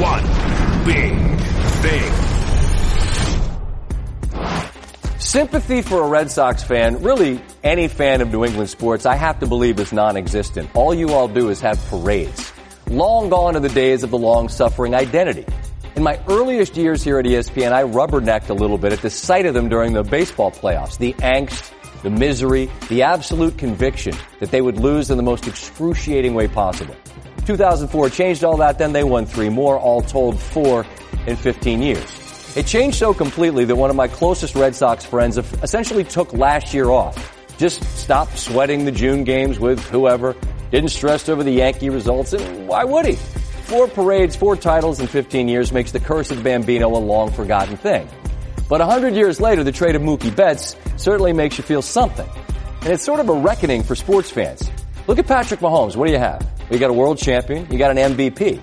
one big thing. Sympathy for a Red Sox fan, really any fan of New England sports, I have to believe is non-existent. All you all do is have parades. Long gone are the days of the long-suffering identity. In my earliest years here at ESPN, I rubbernecked a little bit at the sight of them during the baseball playoffs. The angst, the misery, the absolute conviction that they would lose in the most excruciating way possible. 2004 changed all that, then they won three more, all told four in 15 years. It changed so completely that one of my closest Red Sox friends essentially took last year off. Just stopped sweating the June games with whoever, didn't stress over the Yankee results, and why would he? Four parades, four titles in 15 years makes the curse of Bambino a long forgotten thing. But 100 years later, the trade of Mookie Betts certainly makes you feel something. And it's sort of a reckoning for sports fans. Look at Patrick Mahomes. What do you have? You got a world champion. You got an MVP.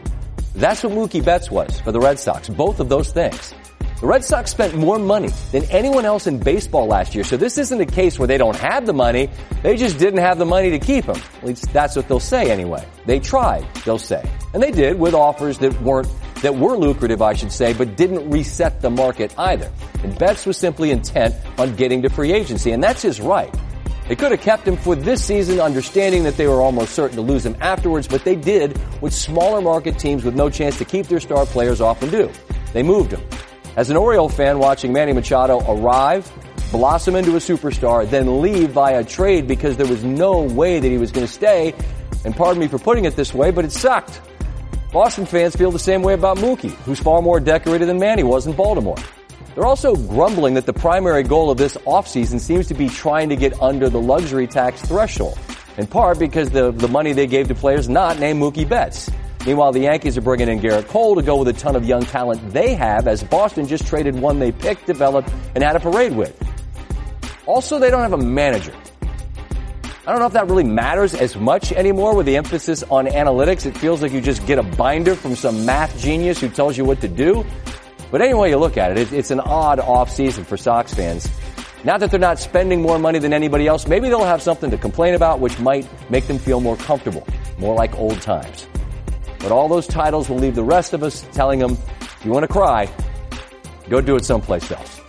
That's what Mookie Betts was for the Red Sox. Both of those things. The Red Sox spent more money than anyone else in baseball last year. So this isn't a case where they don't have the money. They just didn't have the money to keep him. At least that's what they'll say anyway. They tried, they'll say. And they did with offers that weren't that were lucrative, I should say, but didn't reset the market either. And Betts was simply intent on getting to free agency, and that's his right. They could have kept him for this season, understanding that they were almost certain to lose him afterwards, but they did what smaller market teams with no chance to keep their star players often do. They moved him. As an Oriole fan watching Manny Machado arrive, blossom into a superstar, then leave via trade because there was no way that he was going to stay, and pardon me for putting it this way, but it sucked. Boston fans feel the same way about Mookie, who's far more decorated than Manny was in Baltimore. They're also grumbling that the primary goal of this offseason seems to be trying to get under the luxury tax threshold, in part because the, the money they gave to players not named Mookie Betts. Meanwhile, the Yankees are bringing in Gerrit Cole to go with a ton of young talent they have, as Boston just traded one they picked, developed, and had a parade with. Also, they don't have a manager. I don't know if that really matters as much anymore with the emphasis on analytics. It feels like you just get a binder from some math genius who tells you what to do. But any way you look at it, it's an odd off season for Sox fans. Not that they're not spending more money than anybody else. Maybe they'll have something to complain about, which might make them feel more comfortable, more like old times. But all those titles will leave the rest of us telling them, if you want to cry, go do it someplace else.